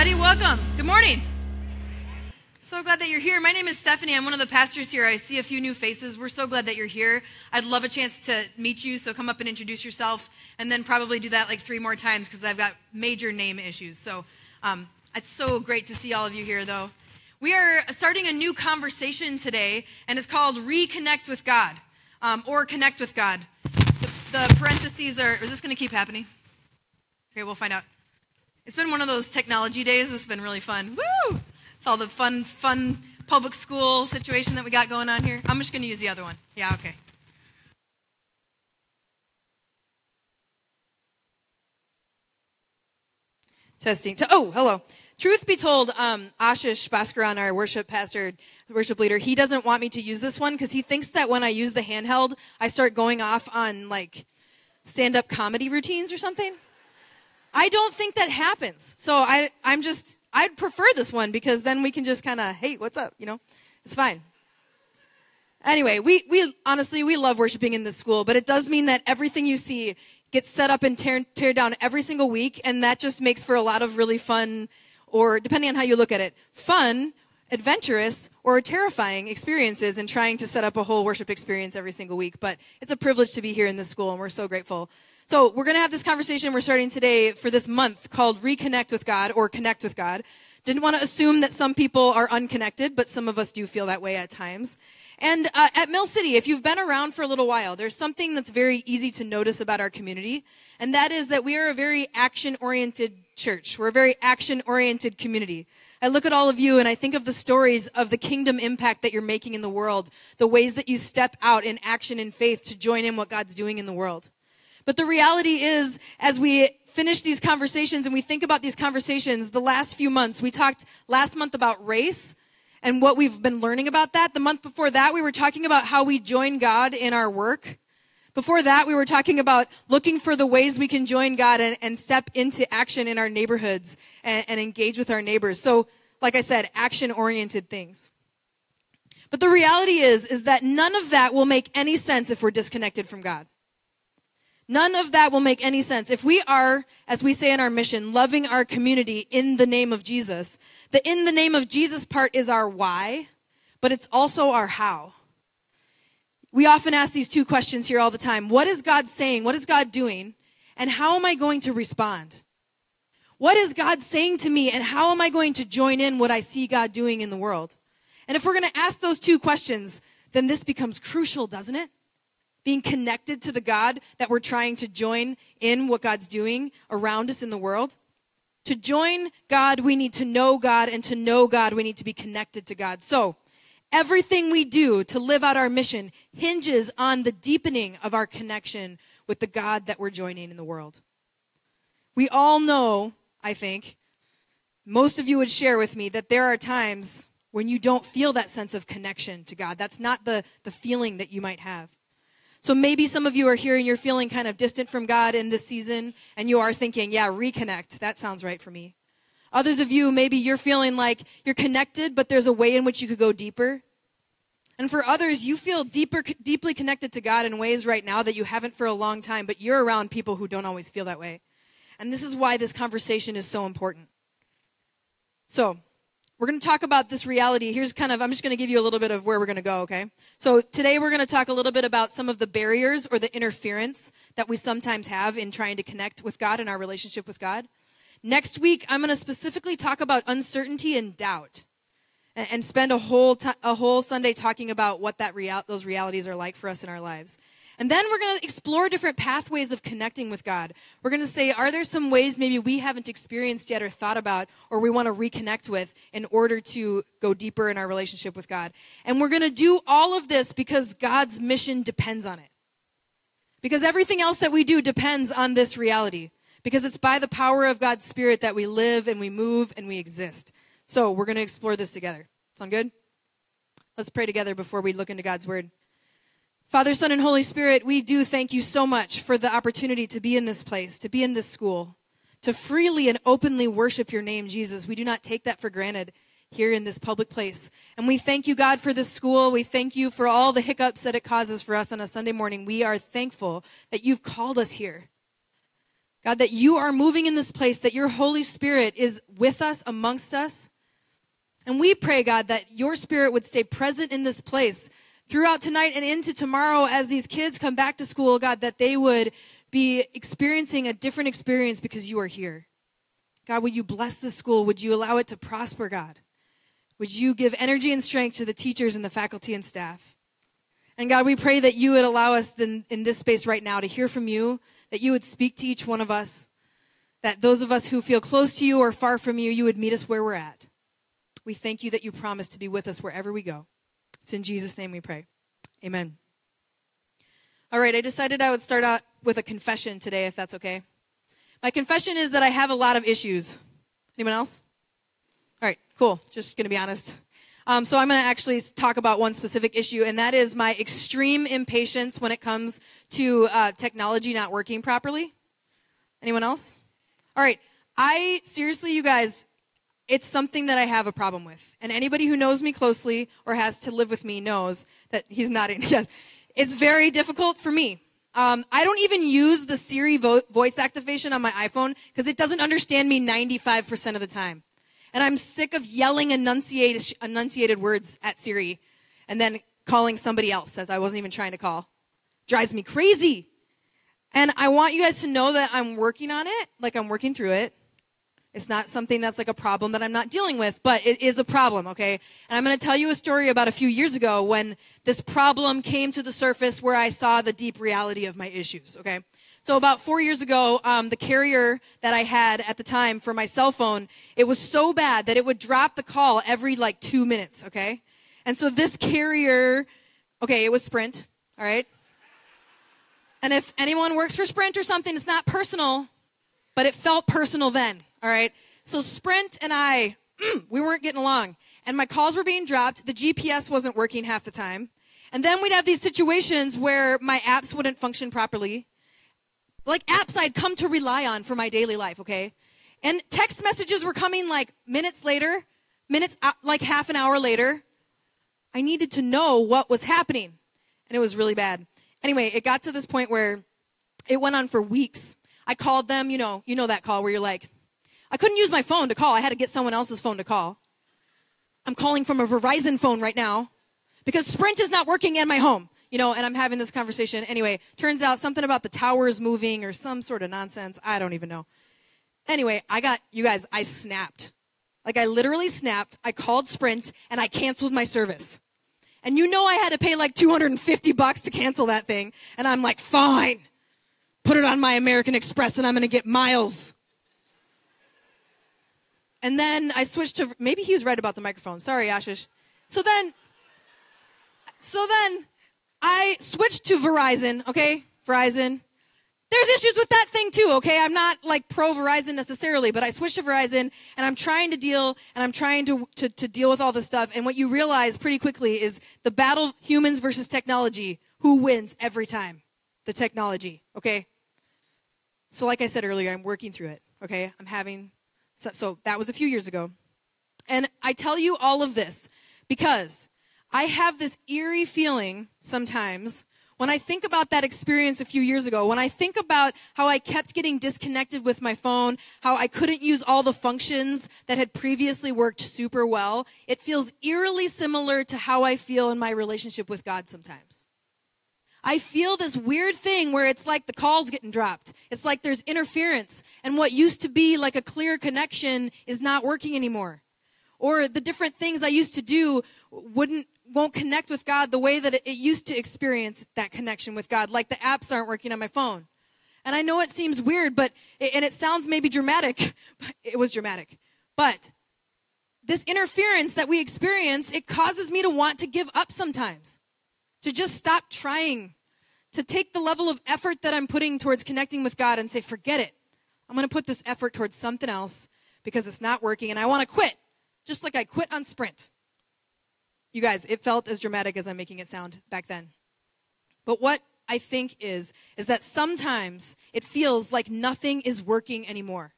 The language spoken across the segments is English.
everybody. Welcome. Good morning. So glad that you're here. My name is Stephanie. I'm one of the pastors here. I see a few new faces. We're so glad that you're here. I'd love a chance to meet you, so come up and introduce yourself, and then probably do that like three more times because I've got major name issues. So um, it's so great to see all of you here, though. We are starting a new conversation today, and it's called Reconnect with God um, or Connect with God. The, the parentheses are, is this going to keep happening? Okay, we'll find out. It's been one of those technology days. It's been really fun. Woo! It's all the fun, fun public school situation that we got going on here. I'm just going to use the other one. Yeah, okay. Testing. Oh, hello. Truth be told, um, Ashish Bhaskaran, our worship pastor, worship leader, he doesn't want me to use this one because he thinks that when I use the handheld, I start going off on like stand-up comedy routines or something. I don't think that happens. So I, I'm just, I'd prefer this one because then we can just kind of, hey, what's up? You know, it's fine. Anyway, we, we honestly, we love worshiping in this school, but it does mean that everything you see gets set up and tear, tear down every single week. And that just makes for a lot of really fun or depending on how you look at it, fun, adventurous, or terrifying experiences in trying to set up a whole worship experience every single week. But it's a privilege to be here in this school, and we're so grateful. So we're going to have this conversation we're starting today for this month called Reconnect with God or Connect with God. Didn't want to assume that some people are unconnected, but some of us do feel that way at times. And uh, at Mill City, if you've been around for a little while, there's something that's very easy to notice about our community, and that is that we are a very action oriented church. We're a very action oriented community. I look at all of you and I think of the stories of the kingdom impact that you're making in the world, the ways that you step out in action and faith to join in what God's doing in the world. But the reality is, as we finish these conversations and we think about these conversations, the last few months, we talked last month about race and what we've been learning about that. The month before that, we were talking about how we join God in our work. Before that, we were talking about looking for the ways we can join God and, and step into action in our neighborhoods and, and engage with our neighbors. So, like I said, action oriented things. But the reality is, is that none of that will make any sense if we're disconnected from God. None of that will make any sense. If we are, as we say in our mission, loving our community in the name of Jesus, the in the name of Jesus part is our why, but it's also our how. We often ask these two questions here all the time. What is God saying? What is God doing? And how am I going to respond? What is God saying to me? And how am I going to join in what I see God doing in the world? And if we're going to ask those two questions, then this becomes crucial, doesn't it? Being connected to the God that we're trying to join in what God's doing around us in the world. To join God, we need to know God, and to know God, we need to be connected to God. So, Everything we do to live out our mission hinges on the deepening of our connection with the God that we're joining in the world. We all know, I think, most of you would share with me that there are times when you don't feel that sense of connection to God. That's not the, the feeling that you might have. So maybe some of you are here and you're feeling kind of distant from God in this season, and you are thinking, yeah, reconnect. That sounds right for me. Others of you, maybe you're feeling like you're connected, but there's a way in which you could go deeper. And for others, you feel deeper, deeply connected to God in ways right now that you haven't for a long time, but you're around people who don't always feel that way. And this is why this conversation is so important. So, we're going to talk about this reality. Here's kind of, I'm just going to give you a little bit of where we're going to go, okay? So today we're going to talk a little bit about some of the barriers or the interference that we sometimes have in trying to connect with God and our relationship with God. Next week, I'm going to specifically talk about uncertainty and doubt and spend a whole, t- a whole Sunday talking about what that real- those realities are like for us in our lives. And then we're going to explore different pathways of connecting with God. We're going to say, are there some ways maybe we haven't experienced yet or thought about or we want to reconnect with in order to go deeper in our relationship with God? And we're going to do all of this because God's mission depends on it. Because everything else that we do depends on this reality because it's by the power of God's Spirit that we live and we move and we exist. So we're going to explore this together. Sound good? Let's pray together before we look into God's Word. Father, Son, and Holy Spirit, we do thank you so much for the opportunity to be in this place, to be in this school, to freely and openly worship your name, Jesus. We do not take that for granted here in this public place. And we thank you, God, for this school. We thank you for all the hiccups that it causes for us on a Sunday morning. We are thankful that you've called us here God, that you are moving in this place, that your Holy Spirit is with us, amongst us. And we pray, God, that your Spirit would stay present in this place throughout tonight and into tomorrow as these kids come back to school, God, that they would be experiencing a different experience because you are here. God, would you bless the school? Would you allow it to prosper, God? Would you give energy and strength to the teachers and the faculty and staff? And God, we pray that you would allow us in, in this space right now to hear from you, that you would speak to each one of us, that those of us who feel close to you or far from you, you would meet us where we're at. We thank you that you promise to be with us wherever we go. It's in Jesus' name we pray. Amen. All right, I decided I would start out with a confession today, if that's okay. My confession is that I have a lot of issues. Anyone else? All right, cool. Just going to be honest. Um, so I'm going to actually talk about one specific issue, and that is my extreme impatience when it comes to uh, technology not working properly. Anyone else? All right. I seriously, you guys, it's something that I have a problem with. And anybody who knows me closely or has to live with me knows that he's not. Yes, it's very difficult for me. Um, I don't even use the Siri vo- voice activation on my iPhone because it doesn't understand me 95% of the time. And I'm sick of yelling enunciated, enunciated words at Siri and then calling somebody else that I wasn't even trying to call. Drives me crazy. And I want you guys to know that I'm working on it, like I'm working through it. It's not something that's like a problem that I'm not dealing with, but it is a problem, okay? And I'm going to tell you a story about a few years ago when this problem came to the surface where I saw the deep reality of my issues, okay? So about four years ago, um, the carrier that I had at the time for my cell phone, it was so bad that it would drop the call every like two minutes, okay? And so this carrier, okay, it was Sprint, all right? And if anyone works for Sprint or something, it's not personal, but it felt personal then, all right? So Sprint and I, we weren't getting along. And my calls were being dropped. The GPS wasn't working half the time. And then we'd have these situations where my apps wouldn't function properly like apps I'd come to rely on for my daily life, okay? And text messages were coming like minutes later, minutes, uh, like half an hour later. I needed to know what was happening. And it was really bad. Anyway, it got to this point where it went on for weeks. I called them, you know, you know that call where you're like, I couldn't use my phone to call. I had to get someone else's phone to call. I'm calling from a Verizon phone right now because Sprint is not working in my home you know, and I'm having this conversation. Anyway, turns out something about the towers moving or some sort of nonsense. I don't even know. Anyway, I got, you guys, I snapped. Like I literally snapped. I called Sprint and I canceled my service. And you know I had to pay like 250 bucks to cancel that thing. And I'm like, fine. Put it on my American Express and I'm going to get miles. And then I switched to, maybe he was right about the microphone. Sorry, Ashish. So then, so then I switched to Verizon, okay? Verizon. There's issues with that thing too, okay? I'm not like pro Verizon necessarily, but I switched to Verizon and I'm trying to deal and I'm trying to, to, to deal with all this stuff. And what you realize pretty quickly is the battle humans versus technology. Who wins every time? The technology, okay? So like I said earlier, I'm working through it, okay? I'm having, so, so that was a few years ago. And I tell you all of this because I have this eerie feeling sometimes when I think about that experience a few years ago, when I think about how I kept getting disconnected with my phone, how I couldn't use all the functions that had previously worked super well, it feels eerily similar to how I feel in my relationship with God sometimes. I feel this weird thing where it's like the call's getting dropped. It's like there's interference and what used to be like a clear connection is not working anymore. Or the different things I used to do wouldn't won't connect with God the way that it used to experience that connection with God, like the apps aren't working on my phone. And I know it seems weird, but, and it sounds maybe dramatic, it was dramatic. But this interference that we experience, it causes me to want to give up sometimes, to just stop trying, to take the level of effort that I'm putting towards connecting with God and say, forget it. I'm going to put this effort towards something else because it's not working and I want to quit, just like I quit on Sprint. You guys, it felt as dramatic as I'm making it sound back then. But what I think is, is that sometimes it feels like nothing is working anymore.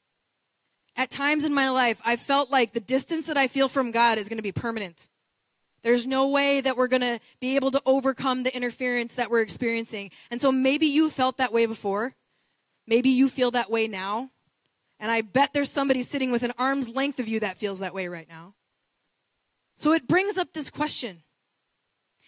At times in my life, I felt like the distance that I feel from God is going to be permanent. There's no way that we're going to be able to overcome the interference that we're experiencing. And so maybe you felt that way before. Maybe you feel that way now. And I bet there's somebody sitting with an arm's length of you that feels that way right now. So it brings up this question.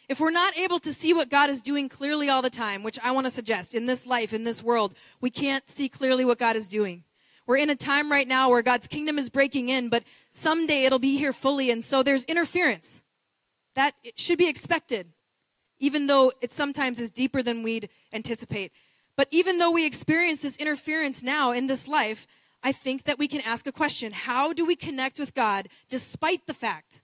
If we're not able to see what God is doing clearly all the time, which I want to suggest in this life, in this world, we can't see clearly what God is doing. We're in a time right now where God's kingdom is breaking in, but someday it'll be here fully, and so there's interference. That should be expected, even though it sometimes is deeper than we'd anticipate. But even though we experience this interference now in this life, I think that we can ask a question How do we connect with God despite the fact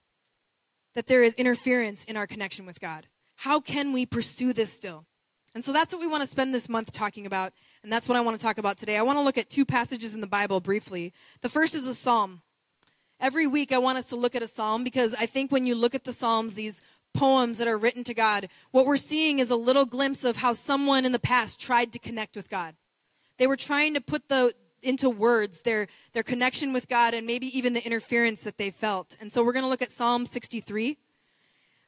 that there is interference in our connection with God? How can we pursue this still? And so that's what we want to spend this month talking about, and that's what I want to talk about today. I want to look at two passages in the Bible briefly. The first is a psalm. Every week I want us to look at a psalm because I think when you look at the psalms, these poems that are written to God, what we're seeing is a little glimpse of how someone in the past tried to connect with God. They were trying to put the into words their their connection with God and maybe even the interference that they felt. And so we're going to look at Psalm 63.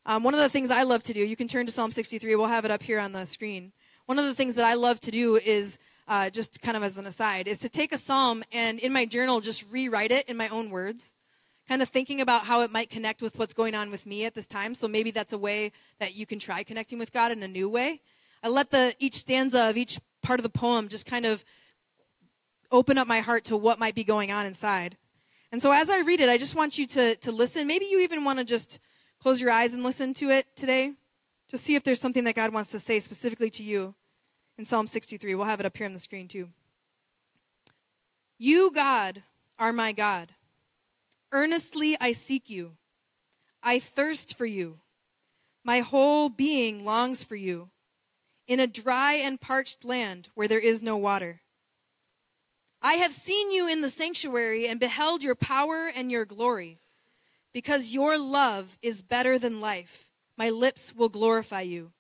Um, one of the things I love to do, you can turn to Psalm 63. We'll have it up here on the screen. One of the things that I love to do is uh, just kind of as an aside, is to take a psalm and in my journal just rewrite it in my own words kind of thinking about how it might connect with what's going on with me at this time. So maybe that's a way that you can try connecting with God in a new way. I let the each stanza of each part of the poem just kind of open up my heart to what might be going on inside. And so as I read it, I just want you to, to listen. Maybe you even want to just close your eyes and listen to it today. Just see if there's something that God wants to say specifically to you in Psalm 63. We'll have it up here on the screen too. You, God, are my God. Earnestly I seek you. I thirst for you. My whole being longs for you in a dry and parched land where there is no water. I have seen you in the sanctuary and beheld your power and your glory. Because your love is better than life, my lips will glorify you.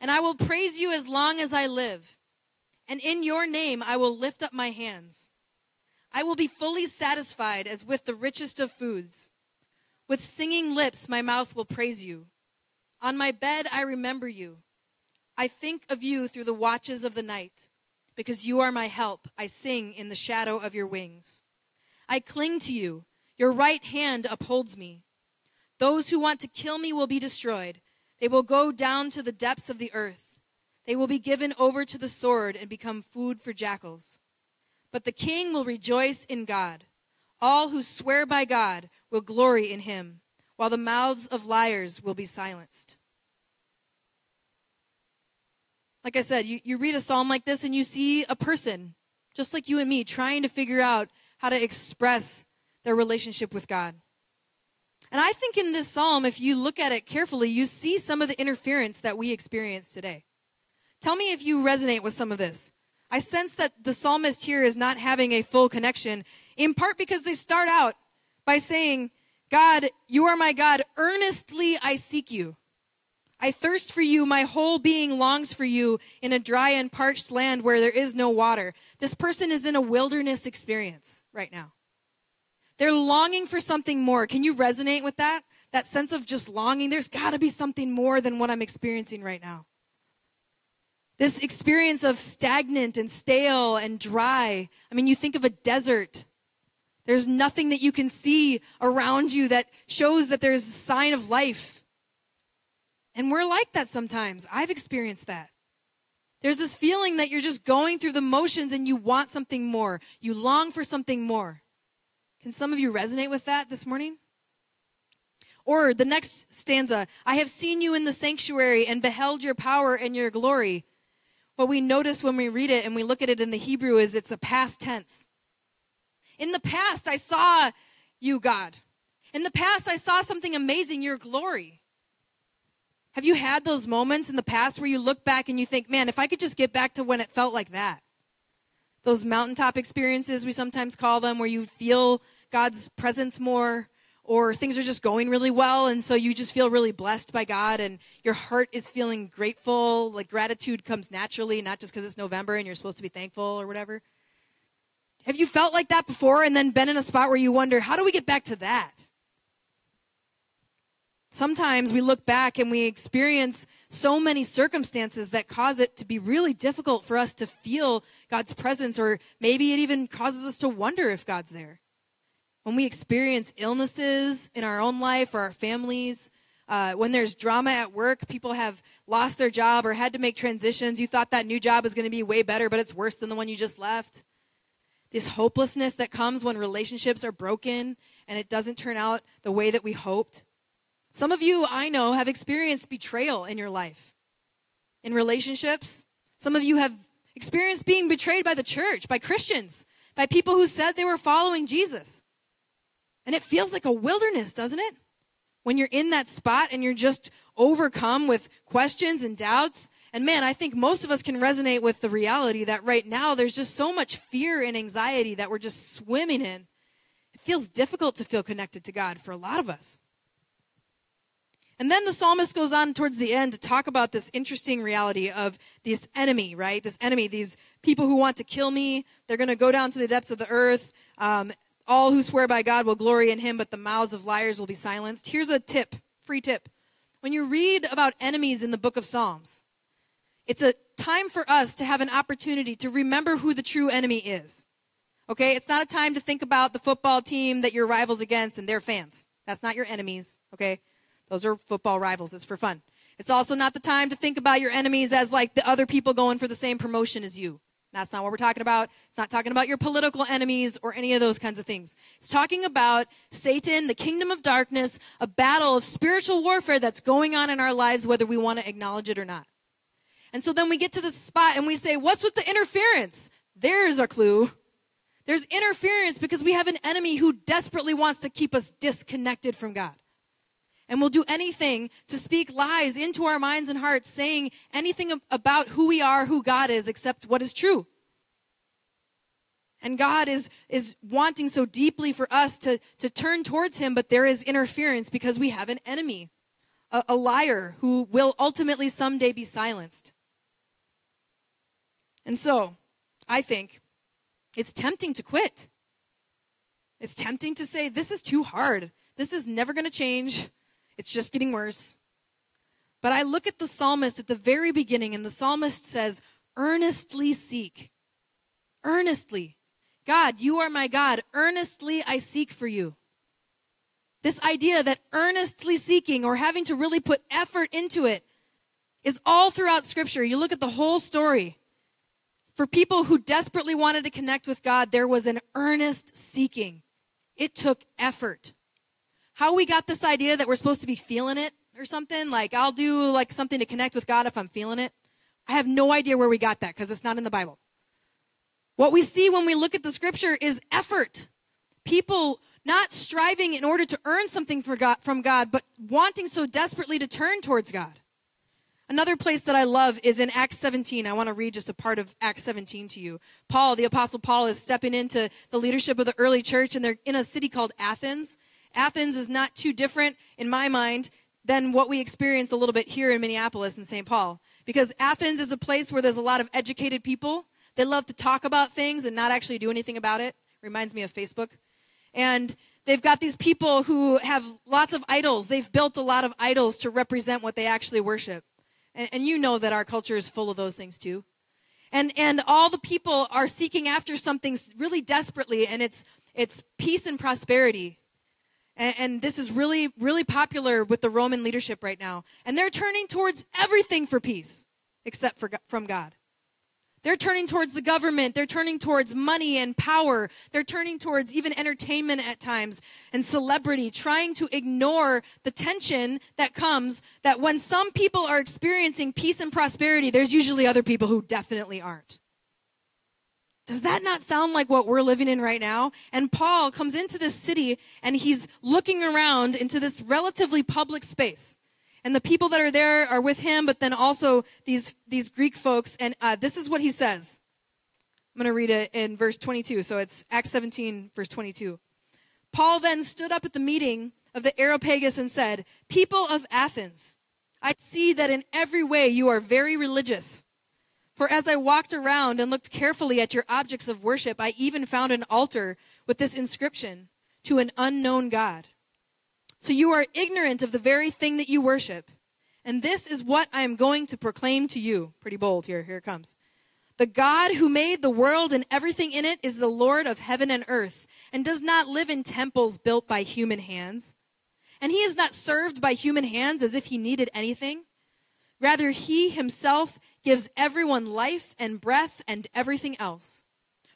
And I will praise you as long as I live. And in your name I will lift up my hands. I will be fully satisfied as with the richest of foods. With singing lips my mouth will praise you. On my bed I remember you. I think of you through the watches of the night. Because you are my help, I sing in the shadow of your wings. I cling to you. Your right hand upholds me. Those who want to kill me will be destroyed. They will go down to the depths of the earth. They will be given over to the sword and become food for jackals. But the king will rejoice in God. All who swear by God will glory in him, while the mouths of liars will be silenced. Like I said, you, you read a psalm like this and you see a person, just like you and me, trying to figure out how to express their relationship with God. And I think in this psalm, if you look at it carefully, you see some of the interference that we experience today. Tell me if you resonate with some of this. I sense that the psalmist here is not having a full connection, in part because they start out by saying, God, you are my God. Earnestly I seek you. I thirst for you. My whole being longs for you in a dry and parched land where there is no water. This person is in a wilderness experience right now. They're longing for something more. Can you resonate with that? That sense of just longing. There's got to be something more than what I'm experiencing right now. This experience of stagnant and stale and dry. I mean, you think of a desert. There's nothing that you can see around you that shows that there's a sign of life. And we're like that sometimes. I've experienced that. There's this feeling that you're just going through the motions and you want something more. You long for something more. Can some of you resonate with that this morning? Or the next stanza I have seen you in the sanctuary and beheld your power and your glory. What we notice when we read it and we look at it in the Hebrew is it's a past tense. In the past, I saw you, God. In the past, I saw something amazing, your glory. Have you had those moments in the past where you look back and you think, man, if I could just get back to when it felt like that? Those mountaintop experiences, we sometimes call them, where you feel God's presence more, or things are just going really well, and so you just feel really blessed by God, and your heart is feeling grateful. Like gratitude comes naturally, not just because it's November and you're supposed to be thankful or whatever. Have you felt like that before and then been in a spot where you wonder, how do we get back to that? Sometimes we look back and we experience so many circumstances that cause it to be really difficult for us to feel God's presence, or maybe it even causes us to wonder if God's there. When we experience illnesses in our own life or our families, uh, when there's drama at work, people have lost their job or had to make transitions. You thought that new job was going to be way better, but it's worse than the one you just left. This hopelessness that comes when relationships are broken and it doesn't turn out the way that we hoped. Some of you, I know, have experienced betrayal in your life, in relationships. Some of you have experienced being betrayed by the church, by Christians, by people who said they were following Jesus. And it feels like a wilderness, doesn't it? When you're in that spot and you're just overcome with questions and doubts. And man, I think most of us can resonate with the reality that right now there's just so much fear and anxiety that we're just swimming in. It feels difficult to feel connected to God for a lot of us. And then the psalmist goes on towards the end to talk about this interesting reality of this enemy, right? This enemy, these people who want to kill me. They're going to go down to the depths of the earth. Um, all who swear by God will glory in him, but the mouths of liars will be silenced. Here's a tip, free tip. When you read about enemies in the book of Psalms, it's a time for us to have an opportunity to remember who the true enemy is. Okay? It's not a time to think about the football team that you're rivals against and their fans. That's not your enemies, okay? Those are football rivals. It's for fun. It's also not the time to think about your enemies as like the other people going for the same promotion as you. That's not what we're talking about. It's not talking about your political enemies or any of those kinds of things. It's talking about Satan, the kingdom of darkness, a battle of spiritual warfare that's going on in our lives, whether we want to acknowledge it or not. And so then we get to the spot and we say, what's with the interference? There's our clue. There's interference because we have an enemy who desperately wants to keep us disconnected from God and we'll do anything to speak lies into our minds and hearts, saying anything about who we are, who God is, except what is true. And God is, is wanting so deeply for us to, to turn towards Him, but there is interference because we have an enemy, a, a liar who will ultimately someday be silenced. And so, I think it's tempting to quit. It's tempting to say, This is too hard. This is never going to change. It's just getting worse. But I look at the psalmist at the very beginning, and the psalmist says, Earnestly seek. Earnestly. God, you are my God. Earnestly I seek for you. This idea that earnestly seeking or having to really put effort into it is all throughout Scripture. You look at the whole story. For people who desperately wanted to connect with God, there was an earnest seeking. It took effort how we got this idea that we're supposed to be feeling it or something. Like, I'll do like something to connect with God if I'm feeling it. I have no idea where we got that because it's not in the Bible. What we see when we look at the scripture is effort. People not striving in order to earn something God, from God, but wanting so desperately to turn towards God. Another place that I love is in Acts 17. I want to read just a part of Acts 17 to you. Paul, the apostle Paul, is stepping into the leadership of the early church, and they're in a city called Athens. Athens is not too different, in my mind, than what we experience a little bit here in Minneapolis and St. Paul. Because Athens is a place where there's a lot of educated people. They love to talk about things and not actually do anything about it. Reminds me of Facebook. And they've got these people who have lots of idols. They've built a lot of idols to represent what they actually worship. And, and you know that our culture is full of those things too. And, and all the people are seeking after something really desperately, and it's, it's peace and prosperity. And, and, this is really, really popular with the Roman leadership right now. And they're turning towards everything for peace except for, from God. They're turning towards the government. They're turning towards money and power. They're turning towards even entertainment at times and celebrity, trying to ignore the tension that comes that when some people are experiencing peace and prosperity, there's usually other people who definitely aren't. Does that not sound like what we're living in right now? And Paul comes into this city and he's looking around into this relatively public space. And the people that are there are with him, but then also these, these Greek folks. And uh, this is what he says. I'm going to read it in verse 22. So it's Acts 17, verse 22. Paul then stood up at the meeting of the Areopagus and said, People of Athens, I see that in every way you are very religious. For as I walked around and looked carefully at your objects of worship, I even found an altar with this inscription to an unknown God. So you are ignorant of the very thing that you worship. And this is what I am going to proclaim to you. Pretty bold here. Here it comes. The God who made the world and everything in it is the Lord of heaven and earth and does not live in temples built by human hands. And he is not served by human hands as if he needed anything. Rather, he himself gives everyone life and breath and everything else.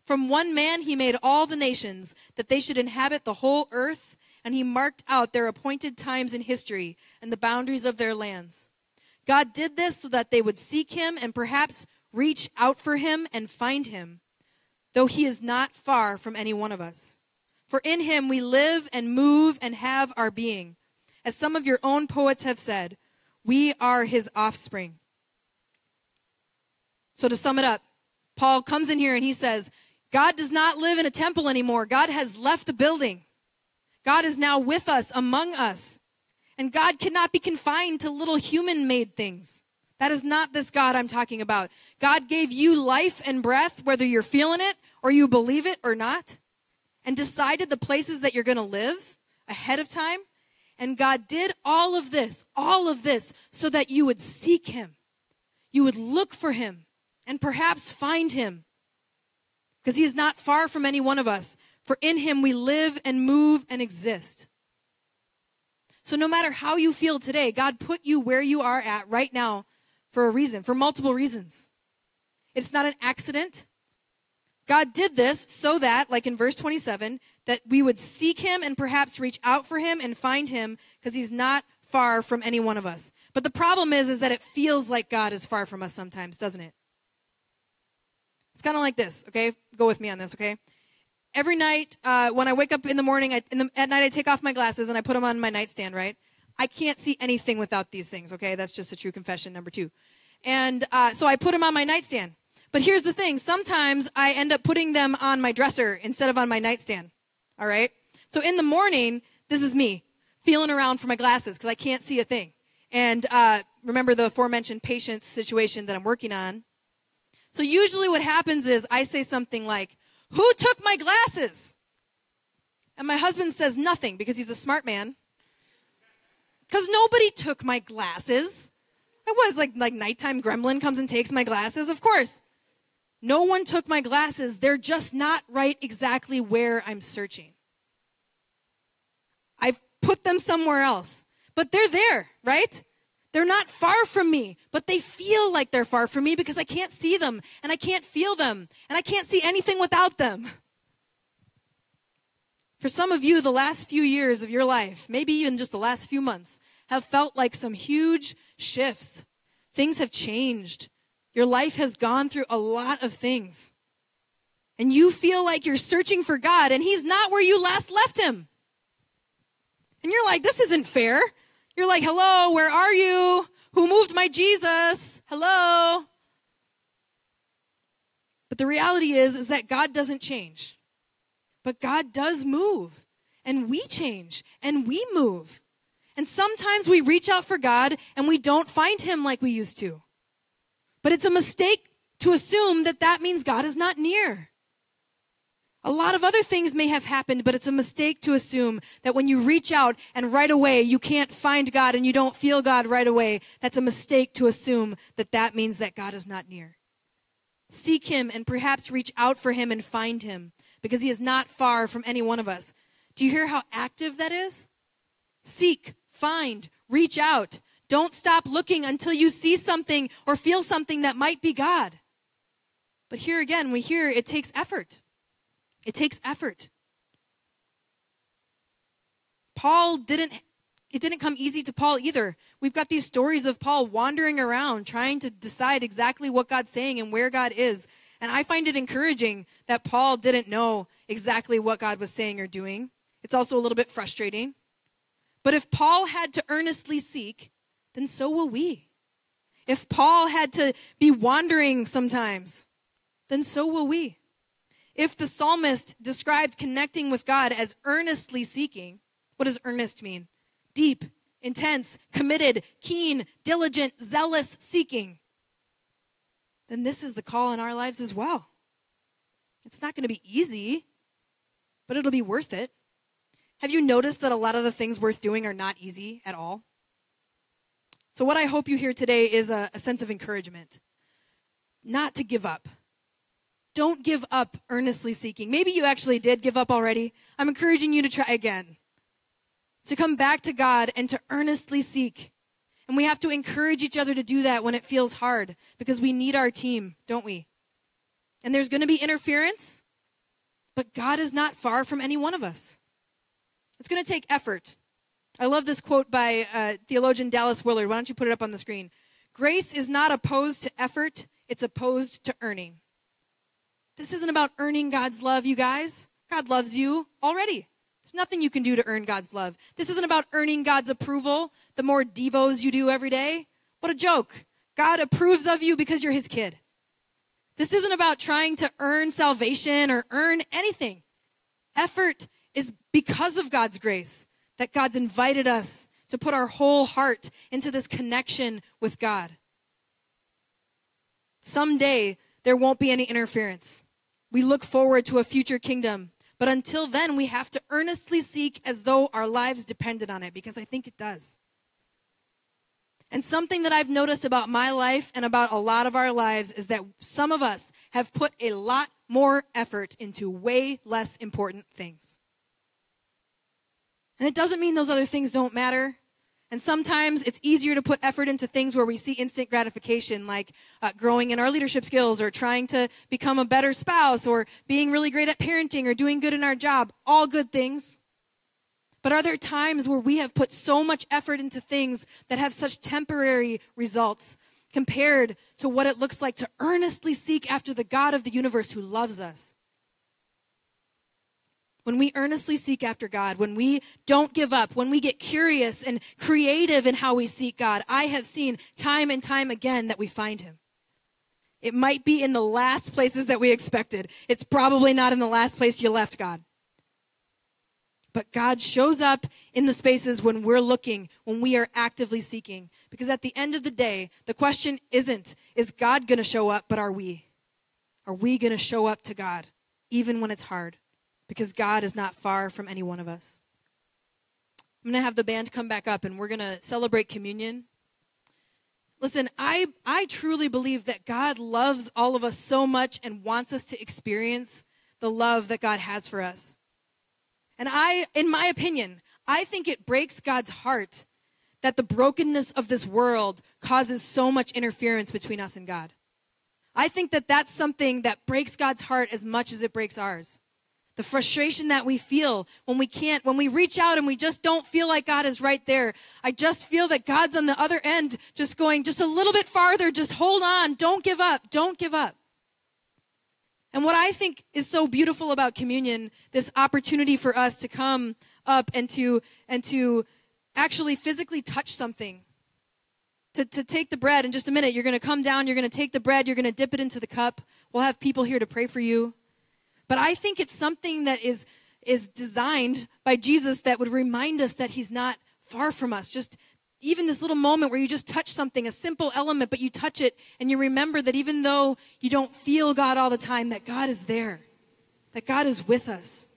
From one man he made all the nations that they should inhabit the whole earth, and he marked out their appointed times in history and the boundaries of their lands. God did this so that they would seek him and perhaps reach out for him and find him, though he is not far from any one of us. For in him we live and move and have our being. As some of your own poets have said, we are his offspring. So to sum it up, Paul comes in here and he says, God does not live in a temple anymore. God has left the building. God is now with us, among us. And God cannot be confined to little human made things. That is not this God I'm talking about. God gave you life and breath, whether you're feeling it or you believe it or not, and decided the places that you're going to live ahead of time. And God did all of this, all of this, so that you would seek Him. You would look for Him and perhaps find Him. Because He is not far from any one of us. For in Him we live and move and exist. So no matter how you feel today, God put you where you are at right now for a reason, for multiple reasons. It's not an accident. God did this so that, like in verse 27, that we would seek him and perhaps reach out for him and find him because he's not far from any one of us. But the problem is, is that it feels like God is far from us sometimes, doesn't it? Kind of like this, okay? Go with me on this, okay? Every night, uh, when I wake up in the morning, I, in the, at night I take off my glasses and I put them on my nightstand, right? I can't see anything without these things, okay? That's just a true confession, number two. And uh, so I put them on my nightstand. But here's the thing sometimes I end up putting them on my dresser instead of on my nightstand, all right? So in the morning, this is me feeling around for my glasses because I can't see a thing. And uh, remember the aforementioned patience situation that I'm working on. So usually what happens is I say something like, Who took my glasses? And my husband says nothing because he's a smart man. Because nobody took my glasses. I was like, like nighttime gremlin comes and takes my glasses. Of course. No one took my glasses. They're just not right exactly where I'm searching. I've put them somewhere else, but they're there, right? They're not far from me, but they feel like they're far from me because I can't see them and I can't feel them and I can't see anything without them. For some of you, the last few years of your life, maybe even just the last few months, have felt like some huge shifts. Things have changed. Your life has gone through a lot of things. And you feel like you're searching for God and He's not where you last left Him. And you're like, this isn't fair. You're like, hello, where are you? Who moved my Jesus? Hello? But the reality is, is that God doesn't change. But God does move. And we change. And we move. And sometimes we reach out for God and we don't find him like we used to. But it's a mistake to assume that that means God is not near. A lot of other things may have happened, but it's a mistake to assume that when you reach out and right away you can't find God and you don't feel God right away, that's a mistake to assume that that means that God is not near. Seek Him and perhaps reach out for Him and find Him because He is not far from any one of us. Do you hear how active that is? Seek, find, reach out. Don't stop looking until you see something or feel something that might be God. But here again, we hear it takes effort. It takes effort. Paul didn't it didn't come easy to Paul either. We've got these stories of Paul wandering around trying to decide exactly what God's saying and where God is. And I find it encouraging that Paul didn't know exactly what God was saying or doing. It's also a little bit frustrating. But if Paul had to earnestly seek, then so will we. If Paul had to be wandering sometimes, then so will we. If the psalmist described connecting with God as earnestly seeking, what does earnest mean? Deep, intense, committed, keen, diligent, zealous seeking. Then this is the call in our lives as well. It's not going to be easy, but it'll be worth it. Have you noticed that a lot of the things worth doing are not easy at all? So, what I hope you hear today is a, a sense of encouragement, not to give up. Don't give up earnestly seeking. Maybe you actually did give up already. I'm encouraging you to try again, to come back to God and to earnestly seek. And we have to encourage each other to do that when it feels hard because we need our team, don't we? And there's going to be interference, but God is not far from any one of us. It's going to take effort. I love this quote by uh, theologian Dallas Willard. Why don't you put it up on the screen? Grace is not opposed to effort, it's opposed to earning. This isn't about earning God's love, you guys. God loves you already. There's nothing you can do to earn God's love. This isn't about earning God's approval, the more devos you do every day. What a joke. God approves of you because you're his kid. This isn't about trying to earn salvation or earn anything. Effort is because of God's grace that God's invited us to put our whole heart into this connection with God. Someday, there won't be any interference. We look forward to a future kingdom. But until then, we have to earnestly seek as though our lives depended on it, because I think it does. And something that I've noticed about my life and about a lot of our lives is that some of us have put a lot more effort into way less important things. And it doesn't mean those other things don't matter. And sometimes it's easier to put effort into things where we see instant gratification, like uh, growing in our leadership skills or trying to become a better spouse or being really great at parenting or doing good in our job. All good things. But are there times where we have put so much effort into things that have such temporary results compared to what it looks like to earnestly seek after the God of the universe who loves us? When we earnestly seek after God, when we don't give up, when we get curious and creative in how we seek God, I have seen time and time again that we find Him. It might be in the last places that we expected. It's probably not in the last place you left God. But God shows up in the spaces when we're looking, when we are actively seeking. Because at the end of the day, the question isn't, is God going to show up, but are we? Are we going to show up to God, even when it's hard? Because God is not far from any one of us. I'm going to have the band come back up and we're going to celebrate communion. Listen, I, I truly believe that God loves all of us so much and wants us to experience the love that God has for us. And I, in my opinion, I think it breaks God's heart that the brokenness of this world causes so much interference between us and God. I think that that's something that breaks God's heart as much as it breaks ours the frustration that we feel when we can't, when we reach out and we just don't feel like God is right there. I just feel that God's on the other end, just going just a little bit farther. Just hold on. Don't give up. Don't give up. And what I think is so beautiful about communion, this opportunity for us to come up and to, and to actually physically touch something. To, to take the bread in just a minute, you're going to come down, you're going to take the bread, you're going to dip it into the cup. We'll have people here to pray for you. But I think it's something that is, is designed by Jesus that would remind us that he's not far from us. Just even this little moment where you just touch something, a simple element, but you touch it and you remember that even though you don't feel God all the time, that God is there, that God is with us.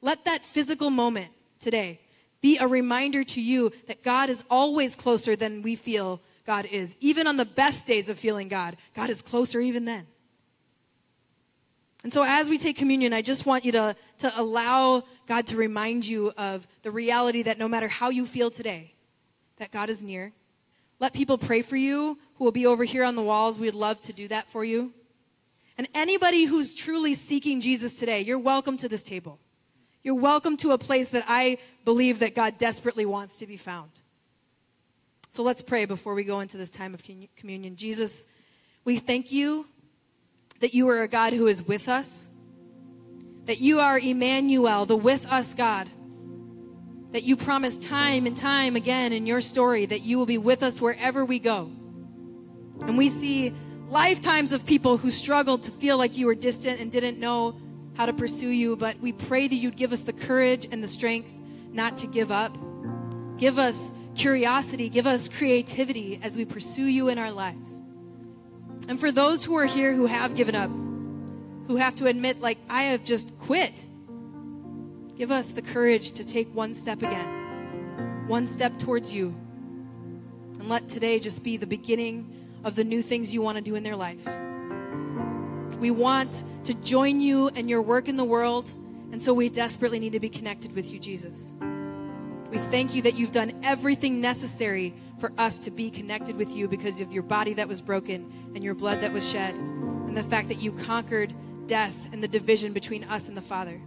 Let that physical moment today be a reminder to you that God is always closer than we feel God is. Even on the best days of feeling God, God is closer even then. And so as we take communion, I just want you to, to allow God to remind you of the reality that no matter how you feel today, that God is near. Let people pray for you who will be over here on the walls. We'd love to do that for you. And anybody who's truly seeking Jesus today, you're welcome to this table. You're welcome to a place that I believe that God desperately wants to be found. So let's pray before we go into this time of communion. Jesus, we thank you that you are a God who is with us, that you are Emmanuel, the with us God, that you promise time and time again in your story that you will be with us wherever we go. And we see lifetimes of people who struggled to feel like you were distant and didn't know how to pursue you, but we pray that you'd give us the courage and the strength not to give up. Give us curiosity, give us creativity as we pursue you in our lives. And for those who are here who have given up, who have to admit, like, I have just quit. Give us the courage to take one step again, one step towards you. And let today just be the beginning of the new things you want to do in their life. We want to join you and your work in the world, and so we desperately need to be connected with you, Jesus. We thank you that you've done everything necessary for us to be connected with you because of your body that was broken and your blood that was shed, and the fact that you conquered death and the division between us and the Father.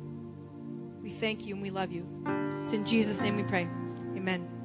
We thank you and we love you. It's in Jesus' name we pray. Amen.